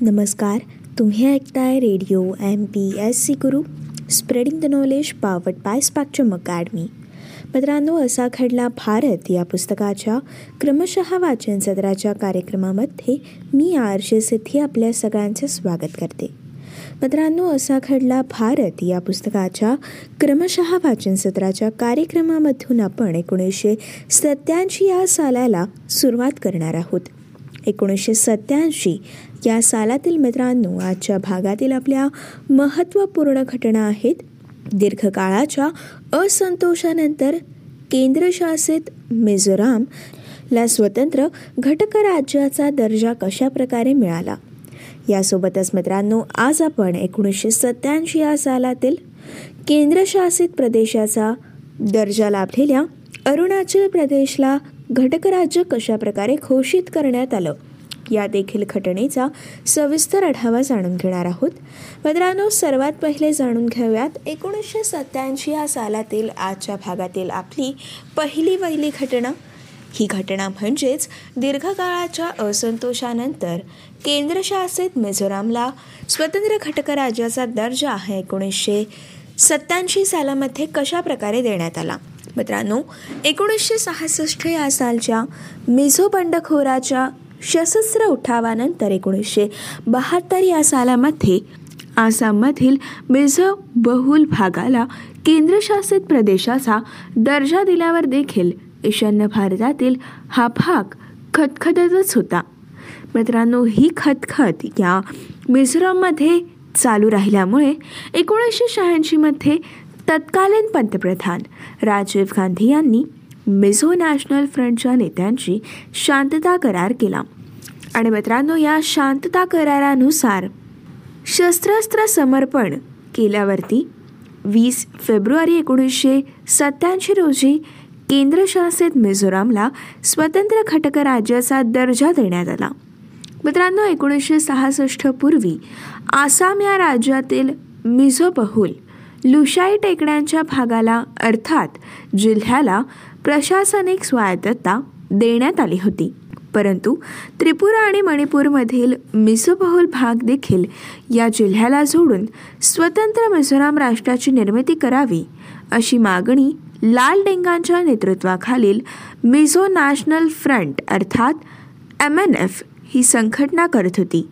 नमस्कार तुम्ही ऐकताय radio M P S C Guru spreading the knowledge powered by Spectrum Academy मित्रांनो असा घडला भारत या पुस्तकाच्या क्रमशः वाचन सत्राच्या कार्यक्रमामध्ये मी आरशे सिद्धी आपल्या सगळ्यांचे स्वागत करते. मित्रांनो असा घडला भारत या पुस्तकाच्या क्रमशः वाचन सत्राच्या कार्यक्रमामधून आपण एकोणीसशे सत्याऐंशी या सालाला सुरुवात करणार आहोत. एकोणीसशे सत्याऐंशी या सालातील मित्रांनो आजच्या भागातील आपल्या महत्त्वपूर्ण घटना आहेत. दीर्घकाळाच्या असंतोषानंतर केंद्रशासित मिझोरामला स्वतंत्र घटक राज्याचा दर्जा कशा प्रकारे मिळाला? यासोबतच मित्रांनो आज आपण एकोणीसशे सत्याऐंशी या सालातील केंद्रशासित प्रदेशाचा दर्जा लाभलेल्या अरुणाचल प्रदेशला घटक राज्य कशा प्रकारे घोषित करण्यात आलं? या देखील घटनेचा सविस्तर आढावा जाणून घेणार आहोत. मित्रांनो सर्वात पहिले जाणून घेऊयात. एकोणीसशे सत्याऐंशी या सालातील आजच्या भागातील आपली पहिली पहिली घटना. ही घटना म्हणजेच दीर्घकाळाच्या असंतोषानंतर केंद्रशासित मिझोरामला स्वतंत्र घटक राज्याचा दर्जा हा एकोणीसशे सत्याऐंशी सालामध्ये कशा प्रकारे देण्यात आला? मित्रांनो एकोणीसशे सहासष्ट या सालच्या मिझो बंडखोराच्या सशस्त्र उठावानंतर एकोणीसशे बहात्तर या सालामध्ये आसाममधील मिझो बहुल भागाला केंद्रशासित प्रदेशाचा दर्जा दिल्यावर देखील ईशान्य भारतातील हा भाग खतखतच होता. मित्रांनो ही खतखत या मिझोराममध्ये चालू राहिल्यामुळे एकोणीसशे शहाऐंशीमध्ये तत्कालीन पंतप्रधान राजीव गांधी यांनी मिझो नॅशनल फ्रंटच्या नेत्यांची शांतता करार केला. आणि मित्रांनो या शांतता करारानुसार शस्त्रास्त्र समर्पण केल्यावरती वीस फेब्रुवारी एकोणीसशे सत्याऐंशी रोजी केंद्रशासित मिझोरामला स्वतंत्र घटक राज्याचा दर्जा देण्यात आला. मित्रांनो एकोणीसशे सहासष्ट पूर्वी आसाम या राज्यातील मिझो बहुल लुशाई टेकड्यांच्या भागाला अर्थात जिल्ह्याला प्रशासनिक स्वायत्तता देण्यात आली होती. परंतु त्रिपुरा आणि मणिपूरमधील मिझोबहुल भाग देखील या जिल्ह्याला जोडून स्वतंत्र मिझोराम राष्ट्राची निर्मिती करावी अशी मागणी लाल डेंगांच्या नेतृत्वाखालील मिझो नॅशनल फ्रंट अर्थात एम एन एफ ही संघटना करत होती.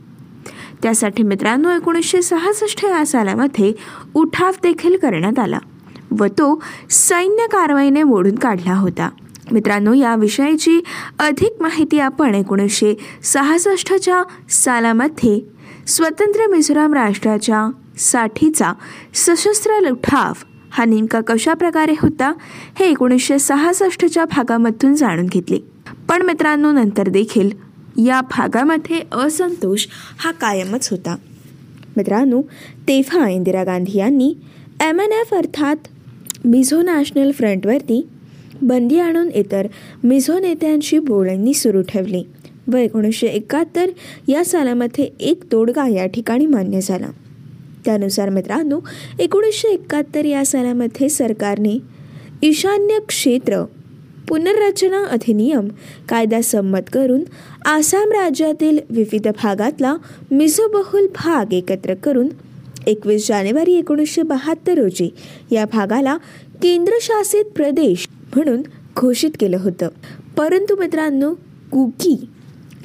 त्यासाठी मित्रांनो एकोणीसशे सहासष्ट या सालामध्ये उठाव देखील करण्यात आला. व तो सैन्य कारवाईने मोडून काढला होता. मित्रांनो या विषयाची अधिक माहिती आपण एकोणीसशे सहासष्टच्या सालामध्ये स्वतंत्र मिझोराम राष्ट्राच्या साठीचा सशस्त्र लुठाव हा नेमका कशा प्रकारे होता हे एकोणीसशे सहासष्टच्या भागामधून जाणून घेतले. पण मित्रांनो नंतर देखील या भागामध्ये असंतोष हा कायमच होता. मित्रांनो तेव्हा इंदिरा गांधी यांनी एम एन एफ अर्थात मिझो नॅशनल फ्रंटवरती बंदी आणून इतर मिझो नेत्यांशी बोलणी सुरू ठेवली. व एकोणीसशे एकाहत्तर या सालामध्ये एक तोडगा या ठिकाणी मान्य झाला. त्यानुसार मित्रांनो एकोणीसशे एकाहत्तर या सालामध्ये सरकारने ईशान्य क्षेत्र पुनर्रचना अधिनियम कायदा संमत करून आसाम राज्यातील विविध भागातला मिझोबहुल भाग एकत्र करून एकवीस जानेवारी एकोणीसशे बहात्तर रोजी या भागाला केंद्रशासित प्रदेश म्हणून घोषित केलं होतं. परंतु मित्रांनो कुकी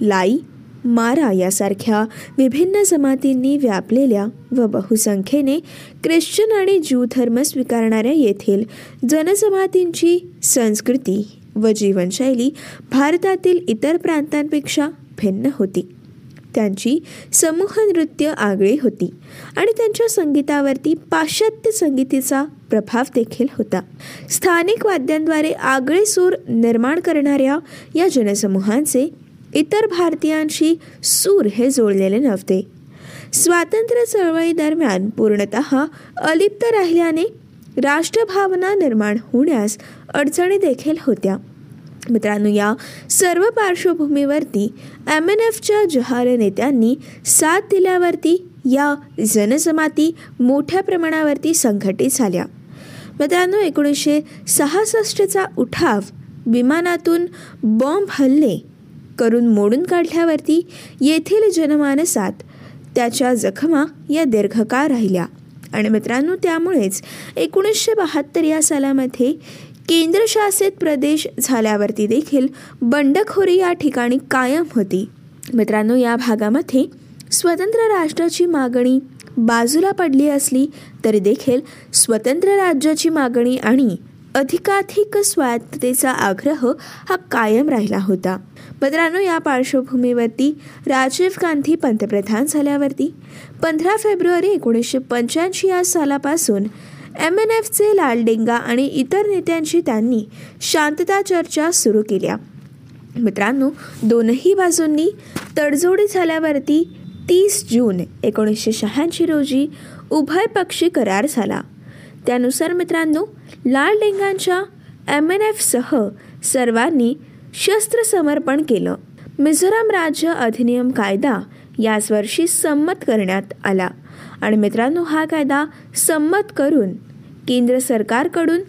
लाई मारा यासारख्या विभिन्न जमातींनी व्यापलेल्या व बहुसंख्येने ख्रिश्चन आणि ज्यू धर्म स्वीकारणाऱ्या येथील जनजमातींची संस्कृती व जीवनशैली भारतातील इतर प्रांतांपेक्षा भिन्न होती. त्यांची समूह नृत्य आगळी होती आणि त्यांच्या संगीतावरती पाश्चात्य संगीतीचा प्रभाव देखील होता. स्थानिक वाद्यांद्वारे आगळे सूर निर्माण करणाऱ्या या जनसमूहांचे इतर भारतीयांशी सूर हे जोडलेले नव्हते. स्वातंत्र्य चळवळी दरम्यान पूर्णत अलिप्त राहिल्याने राष्ट्रभावना निर्माण होण्यास अडचणी देखील होत्या. मित्रांनो या सर्व पार्श्वभूमीवरती एम एन एफच्या जहार नेत्यांनी साथ दिल्यावरती या जनजमाती मोठ्या प्रमाणावरती संघटित झाल्या. मित्रांनो एकोणीसशे सहासष्टचा उठाव विमानातून बॉम्ब हल्ले करून मोडून काढल्यावरती येथील जनमानसात त्याच्या जखमा या दीर्घकाळ राहिल्या. आणि मित्रांनो त्यामुळेच एकोणीसशे बहात्तर या सालामध्ये केंद्रशासित प्रदेश झाल्यावरती देखील बंडखोरी या ठिकाणी कायम होती. मित्रांनो या भागामध्ये स्वतंत्र राष्ट्राची मागणी बाजूला पडली असली तरी देखील स्वतंत्र राज्याची मागणी आणि अधिकाधिक स्वायत्ततेचा आग्रह हा कायम राहिला होता. मित्रांनो या पार्श्वभूमीवरती राजीव गांधी पंतप्रधान झाल्यावरती पंधरा फेब्रुवारी एकोणीसशे पंच्याऐंशी या सालापासून एम एन एफचे लालडेंगा आणि इतर नेत्यांशी त्यांनी शांतता चर्चा सुरू केल्या. मित्रांनो दोनही बाजूंनी तडजोडी झाल्यावरती तीस जून एकोणीसशे शहाऐंशी रोजी उभयपक्षी करार झाला. त्यानुसार मित्रांनो लाल डेंगांच्या एम एन एफसह सर्वांनी शस्त्रसमर्पण केलं. मिझोराम राज्य अधिनियम कायदा याच वर्षी संमत करण्यात आला. आणि मित्रांनो हा कायदा संमत करून केंद्र सरकारकडून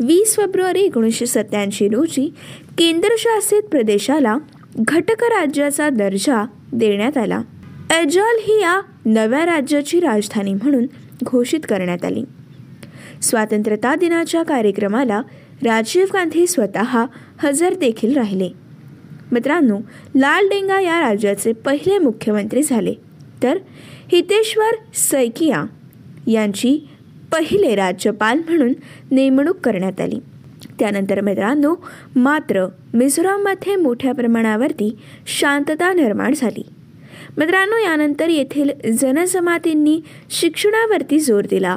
वीस फेब्रुवारी एकोणीसशे सत्याऐंशी रोजी केंद्रशासित प्रदेशाला घटक राज्याचा दर्जा देण्यात आला. एजॉल ही या नव्या राज्याची राजधानी म्हणून घोषित करण्यात आली. स्वातंत्र्यता दिनाच्या कार्यक्रमाला राजीव गांधी स्वतः हजर देखील राहिले. मित्रांनो लाल डेंगा या राज्याचे पहिले मुख्यमंत्री झाले. तर हितेश्वर सैकिया यांची पहिले राज्यपाल म्हणून नेमणूक करण्यात आली. त्यानंतर मित्रांनो मात्र मिझोराममध्ये मोठ्या प्रमाणावरती शांतता निर्माण झाली. मित्रांनो यानंतर येथील जनजमातींनी शिक्षणावरती जोर दिला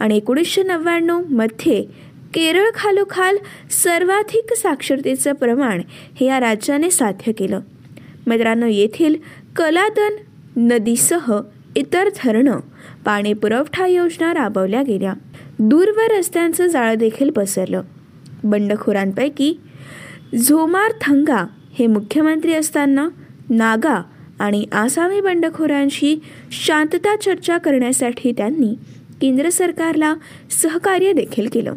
आणि एकोणीसशे नव्याण्णवमध्ये केरळ खालोखाल सर्वाधिक साक्षरतेचं प्रमाण हे या राज्याने साध्य केलं. मित्रांनो येथील कलादन नदीसह इतर धरणं पाणी पुरवठा योजना राबवल्या गेल्या. दूरवर रस्त्यांचं जाळं देखील पसरलं. बंडखोरांपैकी झोमार थंगा हे मुख्यमंत्री असताना नागा आणि आसामी बंडखोरांशी शांतता चर्चा करण्यासाठी त्यांनी केंद्र सरकारला सहकार्य देखील केलं.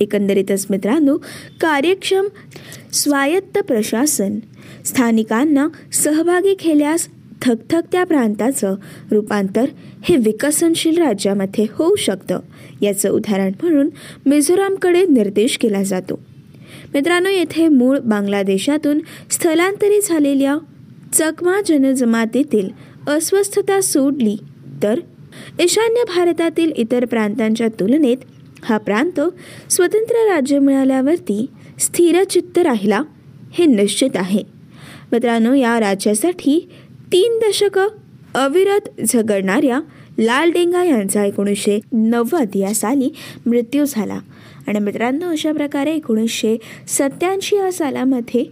एकंदरीतच मित्रांनो कार्यक्षम स्वायत्त प्रशासन स्थानिकांना सहभागी केल्यास थकथकत्या प्रांताचं रूपांतर हे विकसनशील राज्यामध्ये होऊ शकतं याचं उदाहरण म्हणून मिझोरामकडे निर्देश केला जातो. मित्रांनो येथे मूळ बांगलादेशातून स्थलांतरित झालेल्या चकमा जनजमातीतील अस्वस्थता सोडली तर ईशान्य भारतातील इतर प्रांतांच्या तुलनेत हा प्रांत स्वतंत्र राज्य मिळाल्यावरती स्थिरचित्त राहिला हे निश्चित आहे. मित्रांनो या राज्यासाठी तीन दशकं अविरत झगडणाऱ्या लाल डेंगा यांचा एकोणीसशे नव्वद या साली मृत्यू झाला. आणि मित्रांनो अशा प्रकारे एकोणीसशे सत्याऐंशी या सालामध्ये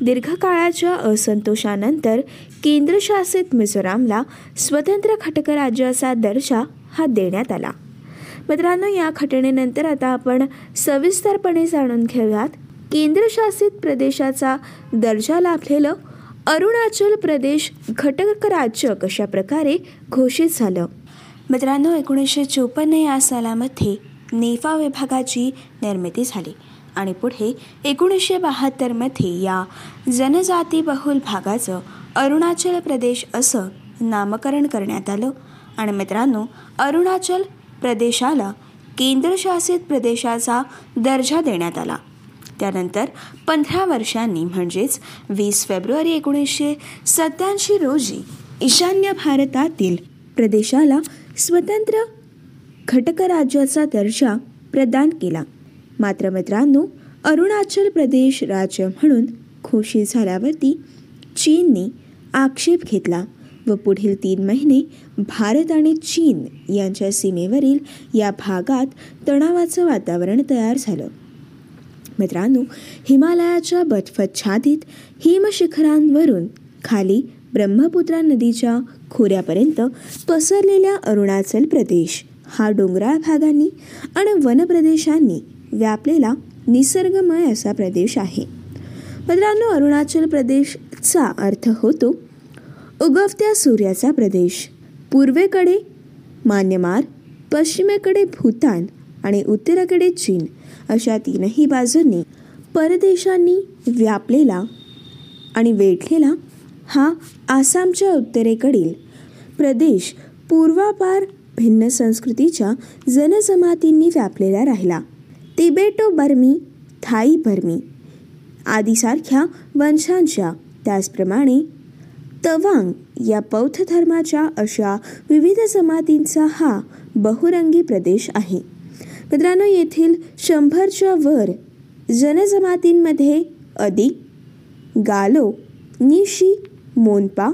दीर्घकाळाच्या असंतोषानंतर केंद्रशासित मिझोरामला स्वतंत्र खटक राज्याचा दर्जा हा देण्यात आला. मित्रांनो या घटनेनंतर आता आपण सविस्तरपणे जाणून घेऊयात केंद्रशासित प्रदेशाचा दर्जा लाभलेलं अरुणाचल प्रदेश घटक राज्य कशा प्रकारे घोषित झालं? मित्रांनो एकोणीसशे चोपन्न या सालामध्ये नेफा विभागाची निर्मिती झाली आणि पुढे एकोणीसशे बहात्तरमध्ये या जनजाती बहुल भागाचं अरुणाचल प्रदेश असं नामकरण करण्यात आलं. आणि मित्रांनो अरुणाचल प्रदेशाला केंद्रशासित प्रदेशाचा दर्जा देण्यात आला. त्यानंतर पंधरा वर्षांनी म्हणजेच वीस फेब्रुवारी एकोणीसशे सत्याऐंशी रोजी ईशान्य भारतातील प्रदेशाला स्वतंत्र घटकराज्याचा दर्जा प्रदान केला. मात्र मित्रांनो अरुणाचल प्रदेश राज्य म्हणून घोषित झाल्यावरती चीनने आक्षेप घेतला व पुढील तीन महिने भारत आणि चीन यांच्या सीमेवरील या भागात तणावाचं वातावरण तयार झालं. मित्रांनो हिमालयाच्या बर्फच्छादित हिमशिखरांवरून खाली ब्रह्मपुत्रा नदीच्या खोऱ्यापर्यंत पसरलेल्या अरुणाचल प्रदेश हा डोंगराळ भागांनी आणि वनप्रदेशांनी व्यापलेला निसर्गमय असा प्रदेश आहे. मित्रांनो अरुणाचल प्रदेशचा अर्थ होतो उगवत्या सूर्याचा प्रदेश. पूर्वेकडे मान्यमार पश्चिमेकडे भूतान आणि उत्तरेकडे चीन. अशा तीनही बाजूंनी परदेशांनी व्यापलेला आणि वेढलेला हा आसामच्या उत्तरेकडील प्रदेश पूर्वापार भिन्न संस्कृतीच्या जनजमातींनी व्यापलेला राहिला. तिबेटो बर्मी थाई बर्मी आदीसारख्या वंशांच्या त्याचप्रमाणे तवांग या बौद्ध धर्माच्या अशा विविध जमातींचा हा बहुरंगी प्रदेश आहे. मित्रांनो येथील शंभरच्या वर जनजमातींमध्ये अधिक गालो निशी मोनपा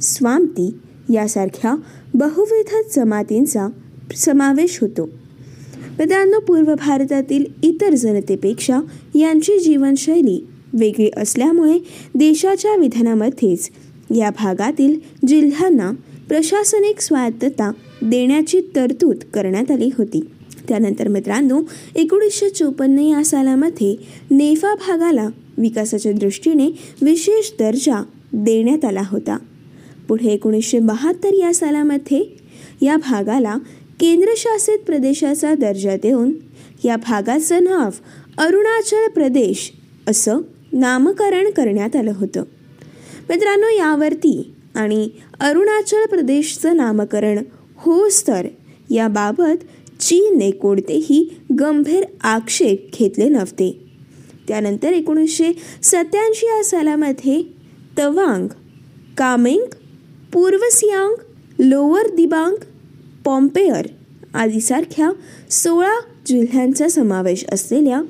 स्वामती यासारख्या बहुविध जमातींचा समावेश होतो. मित्रांनो पूर्व भारतातील इतर जनतेपेक्षा यांची जीवनशैली वेगळी असल्यामुळे देशाच्या विधानामध्येच या भागातील जिल्ह्यांना प्रशासनिक स्वायत्तता देण्याची तरतूद करण्यात आली होती. त्यानंतर मित्रांनो एकोणीसशे चोपन्न या सालामध्ये नेफा भागाला विकासाच्या दृष्टीने विशेष दर्जा देण्यात आला होता. पुढे एकोणीसशे बहात्तर या सालामध्ये या भागाला केंद्रशासित प्रदेशाचा दर्जा देऊन या भागाचं नाव अरुणाचल प्रदेश असं नामकरण करण्यात आलं होतं. मित्रांनो यावरती आणि अरुणाचल प्रदेशचं नामकरण होस तर याबाबत चीनने कोणतेही गंभीर आक्षेप घेतले नव्हते. त्यानंतर एकोणीसशे सत्याऐंशी या सालामध्ये तवांग कामेंग पूर्व सियांग लोअर दिबांग पॉम्पेअर आदीसारख्या सोळा जिल्ह्यांचा समावेश असलेल्या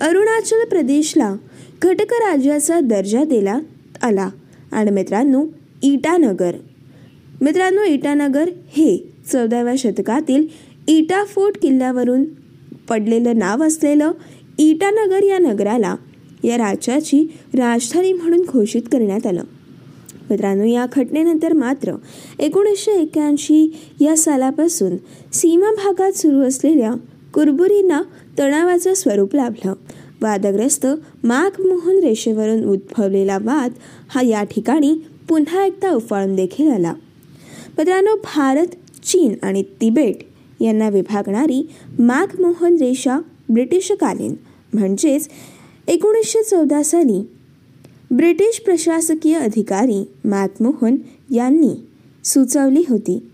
अरुणाचल प्रदेशला घटक राज्याचा दर्जा देण्यात आला. आणि मित्रांनो इटानगर. मित्रांनो इटानगर हे चौदाव्या शतकातील इटा फोर्ट किल्ल्यावरून पडलेलं नाव असलेलं इटानगर या नगराला या राज्याची राजधानी म्हणून घोषित करण्यात आलं. मित्रांनो या घटनेनंतर मात्र एकोणीसशे एक्क्याऐंशी या सालापासून सीमा भागात सुरू असलेल्या कुरबुरींना तणावाचं स्वरूप लाभलं. वादग्रस्त माघमोहन रेषेवरून उद्भवलेला वाद हा या ठिकाणी पुन्हा एकदा उफाळून देखील आला. मित्रांनो भारत चीन आणि तिबेट यांना विभागणारी मॅकमोहन रेषा ब्रिटिशकालीन. म्हणजेच एकोणीसशे चौदा साली ब्रिटिश प्रशासकीय अधिकारी मॅकमोहन यांनी सुचवली होती.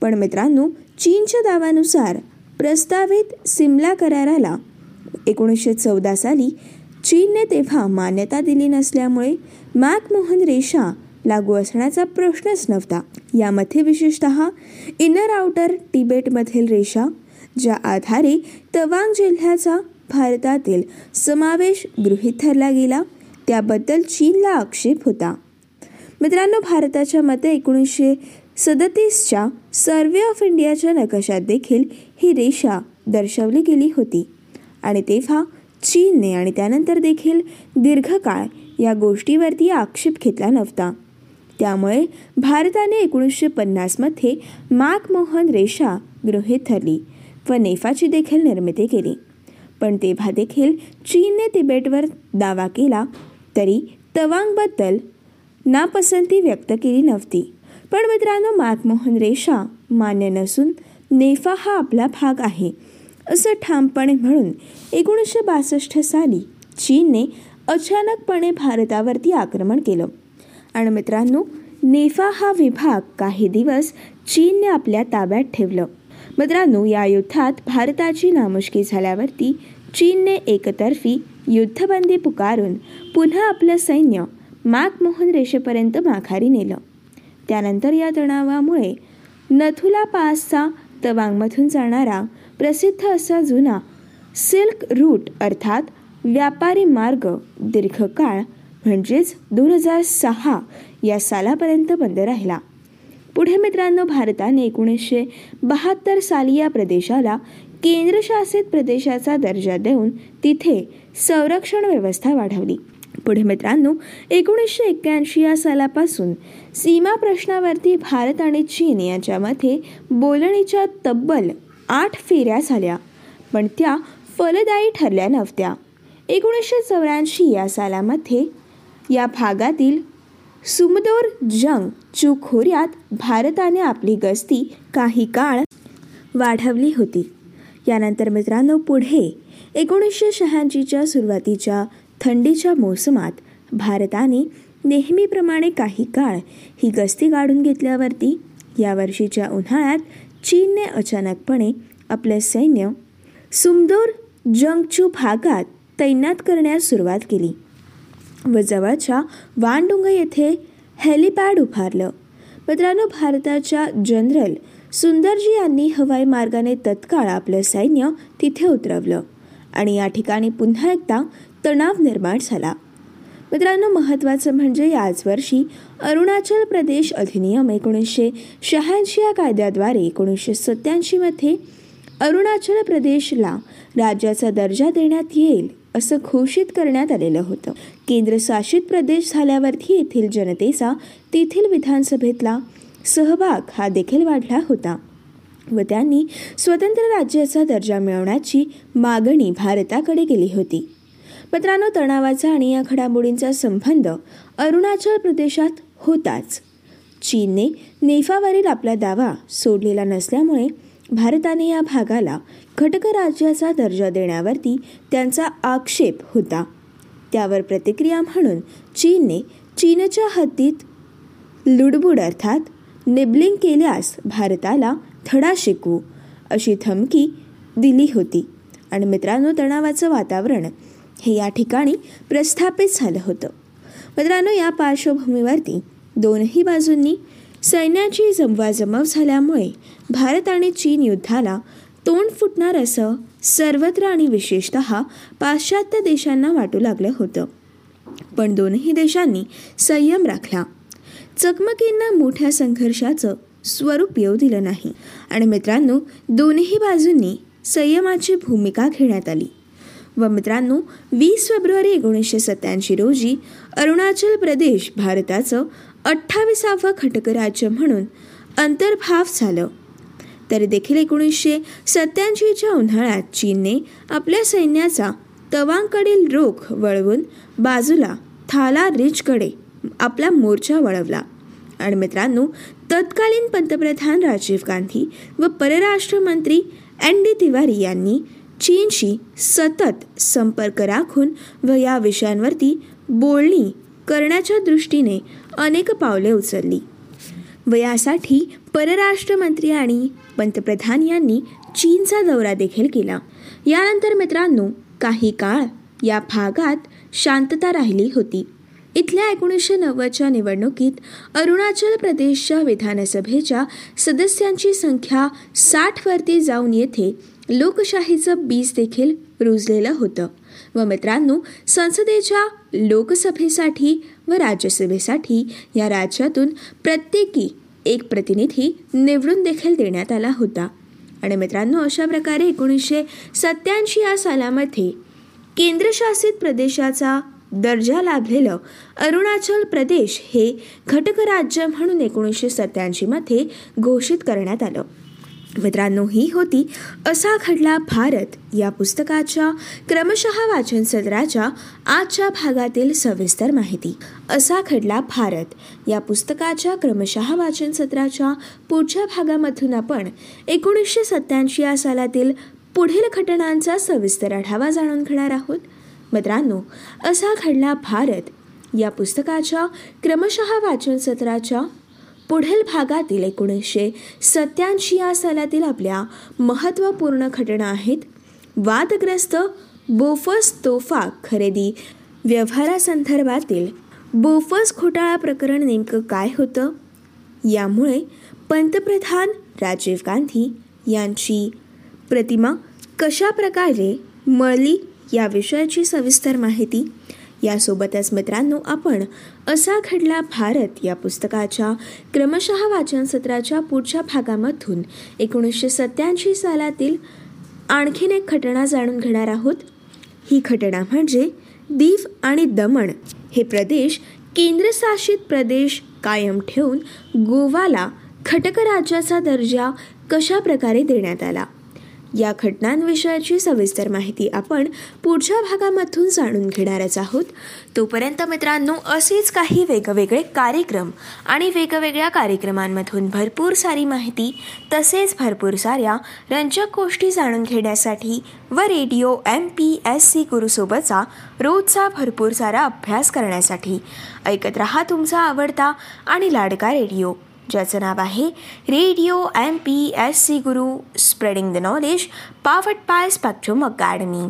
पण मित्रांनो चीनच्या दाव्यानुसार प्रस्तावित सिमला कराराला एकोणीसशे चौदा साली चीनने तेव्हा मान्यता दिली नसल्यामुळे मॅकमोहन रेषा लागू असण्याचा प्रश्नच नव्हता. यामध्ये विशेषत इनर आउटर तिबेटमधील रेषा ज्या आधारे तवांग जिल्ह्याचा भारतातील समावेश गृहीत धरला गेला त्याबद्दल चीनला आक्षेप होता. मित्रांनो भारताच्या मते एकोणीसशे सदतीसच्या सर्वे ऑफ इंडियाच्या नकाशात देखील ही रेषा दर्शवली गेली होती. आणि तेव्हा चीनने आणि त्यानंतर देखील दीर्घकाळ या गोष्टीवरती आक्षेप घेतला नव्हता. त्यामुळे भारताने एकोणीसशे पन्नासमध्ये माकमोहन रेषा गृहीत धरली व नेफाची देखील निर्मिती केली. पण तेव्हा देखील चीनने तिबेटवर दावा केला तरी तवांगबद्दल नापसंती व्यक्त केली नव्हती. पण मित्रांनो माकमोहन रेषा मान्य नसून नेफा हा आपला भाग आहे असं ठामपणे म्हणून एकोणीसशे बासष्ट साली चीनने अचानकपणे भारतावरती आक्रमण केलं. आणि मित्रांनो नेफा हा विभाग काही दिवस चीनने आपल्या ताब्यात ठेवलं. मित्रांनो या युद्धात भारताची नामुष्की झाल्यावरती चीनने एकतर्फी युद्धबंदी पुकारून पुन्हा आपलं सैन्य माकमोहन रेषेपर्यंत माघारी नेलं. त्यानंतर या तणावामुळे नथुला पासचा तवांगमधून जाणारा प्रसिद्ध असा जुना सिल्क रूट अर्थात व्यापारी मार्ग दीर्घकाळ म्हणजेच दोन हजार सहा या सालापर्यंत बंद राहिला. पुढे मित्रांनो भारताने एकोणीसशे बहात्तर साली या प्रदेशाला केंद्रशासित प्रदेशाचा दर्जा देऊन तिथे संरक्षण व्यवस्था वाढवली. पुढे मित्रांनो एकोणीसशे एक्क्याऐंशी या सालापासून सीमा प्रश्नावरती भारत आणि चीन यांच्यामध्ये बोलणीच्या तब्बल आठ फेऱ्या झाल्या पण त्या फलदायी ठरल्या नव्हत्या. एकोणीसशे चौऱ्याऐंशी या सालामध्ये या भागातील सुमदोर जंग चू खोऱ्यात भारताने आपली गस्ती काही काळ वाढवली होती. यानंतर मित्रांनो पुढे एकोणीसशे शहाऐंशीच्या सुरुवातीच्या थंडीच्या मोसमात भारताने नेहमीप्रमाणे काही काळ ही गस्ती काढून घेतल्यावरती यावर्षीच्या उन्हाळ्यात चीनने अचानकपणे आपले सैन्य सुमदोर जंगचू भागात तैनात करण्यास सुरुवात केली. व जवळच्या वानडुंग येथे हेलिपॅड उभारलं. मित्रांनो भारताच्या जनरल सुंदरजी यांनी हवाई मार्गाने तत्काळ आपलं सैन्य तिथे उतरवलं आणि या ठिकाणी पुन्हा एकदा तणाव निर्माण झाला. मित्रांनो महत्त्वाचं म्हणजे याच वर्षी अरुणाचल प्रदेश अधिनियम एकोणीसशे शहाऐंशी या कायद्याद्वारे एकोणीसशे सत्याऐंशीमध्ये अरुणाचल प्रदेशला राज्याचा दर्जा देण्यात येईल असं घोषित करण्यात आलेलं होतं. केंद्रशासित प्रदेश झाल्यावरती येथील जनतेचा तेथील विधानसभेतला सहभाग हा देखील वाढला होता व त्यांनी स्वतंत्र राज्याचा दर्जा मिळवण्याची मागणी भारताकडे केली होती. मित्रांनो तणावाचा आणि या घडामोडींचा संबंध अरुणाचल प्रदेशात होताच. चीनने नेफावरील आपला दावा सोडलेला नसल्यामुळे भारताने या भागाला घटक राज्याचा दर्जा देण्यावरती त्यांचा आक्षेप होता. त्यावर प्रतिक्रिया म्हणून चीनने चीनच्या हद्दीत लुडबुड अर्थात निबलिंग केल्यास भारताला धडा शिकवू अशी धमकी दिली होती. आणि मित्रांनो तणावाचं वातावरण हे या ठिकाणी प्रस्थापित झालं होतं. मित्रांनो या पार्श्वभूमीवरती दोनही बाजूंनी सैन्याची जमवाजमव झाल्यामुळे भारत आणि चीन युद्धाला तोंड फुटणार असं सर्वत्र आणि विशेषत पाश्चात्य देशांना वाटू लागलं होतं. पण दोनही देशांनी संयम राखला. चकमकींना मोठ्या संघर्षाचं स्वरूप येऊ दिलं नाही. आणि मित्रांनो दोन्ही बाजूंनी संयमाची भूमिका घेण्यात आली. व मित्रांनो वीस फेब्रुवारी एकोणीसशे सत्याऐंशी रोजी अरुणाचल प्रदेश भारताचं अठ्ठावीसावं घटक राज्य म्हणून अंतर्भाव झालं. तरी देखील एकोणीसशे सत्याऐंशीच्या उन्हाळ्यात चीनने आपल्या सैन्याचा तवांकडील रोख वळवून बाजूला थाला रिचकडे आपला मोर्चा वळवला. आणि मित्रांनो तत्कालीन पंतप्रधान राजीव गांधी व परराष्ट्र मंत्री एन डी तिवारी यांनी चीनशी सतत संपर्क राखून व या विषयांवरती बोलणी करण्याच्या दृष्टीने अनेक पावले उचलली. व यासाठी परराष्ट्र मंत्री आणि पंतप्रधान यांनी चीनचा दौरा देखील केला. यानंतर मित्रांनो काही काळ या भागात शांतता राहिली होती. इथल्या एकोणीसशे नव्वदच्या निवडणुकीत अरुणाचल प्रदेशच्या विधानसभेच्या सदस्यांची संख्या साठवरती जाऊन येथे लोकशाहीचं बीज देखील रुजलेलं होतं. व मित्रांनो संसदेच्या लोकसभेसाठी व राज्यसभेसाठी या राज्यातून प्रत्येकी एक प्रतिनिधी निवडून देखील देण्यात आला होता. आणि मित्रांनो अशा प्रकारे एकोणीसशे सत्याऐंशी या सालामध्ये केंद्रशासित प्रदेशाचा दर्जा लाभलेलं अरुणाचल प्रदेश हे घटक राज्य म्हणून एकोणीसशे सत्याऐंशीमध्ये घोषित करण्यात आलं. मित्रांनो ही होती असा घडला भारत या पुस्तकाच्या क्रमशः वाचन सत्राच्या आजच्या भागातील सविस्तर माहिती. असा घडला भारत या पुस्तकाच्या क्रमशः वाचन सत्राच्या पुढच्या भागामधून आपण एकोणीसशे सत्याऐंशी या सालातील पुढील घटनांचा सविस्तर आढावा जाणून घेणार आहोत. मित्रांनो असा घडला भारत या पुस्तकाच्या क्रमशः वाचन सत्राच्या पुढील भागातील एकोणीसशे सत्याऐंशी या सालातील आपल्या महत्त्वपूर्ण घटना आहेत. वादग्रस्त बोफस तोफा खरेदी व्यवहारासंदर्भातील बोफस घोटाळा प्रकरण नेमकं काय होतं? यामुळे पंतप्रधान राजीव गांधी यांची प्रतिमा कशा प्रकारे मळली या विषयाची सविस्तर माहिती यासोबतच मित्रांनो आपण असा घडला भारत या पुस्तकाच्या क्रमशः वाचन सत्राच्या पुढच्या भागामधून. एकोणीसशे सत्याऐंशी सालातील आणखीन एक घटना जाणून घेणार आहोत. ही घटना म्हणजे दीव आणि दमण हे प्रदेश केंद्रशासित प्रदेश कायम ठेवून गोवाला घटक राज्याचा दर्जा कशा प्रकारे देण्यात आला? या घटनांविषयाची सविस्तर माहिती आपण पुढच्या भागामधून जाणून घेणारच आहोत. तोपर्यंत मित्रांनो असेच काही वेगवेगळे कार्यक्रम आणि वेगवेगळ्या कार्यक्रमांमधून भरपूर सारी माहिती तसेच भरपूर साऱ्या रंजक गोष्टी जाणून घेण्यासाठी व radio M P S C गुरुसोबतचा रोजचा भरपूर सारा अभ्यास करण्यासाठी ऐकत रहा तुमचा आवडता आणि लाडका रेडिओ. ज्याचं नाव आहे radio M P S C Guru spreading the knowledge powered by Spectrum Academy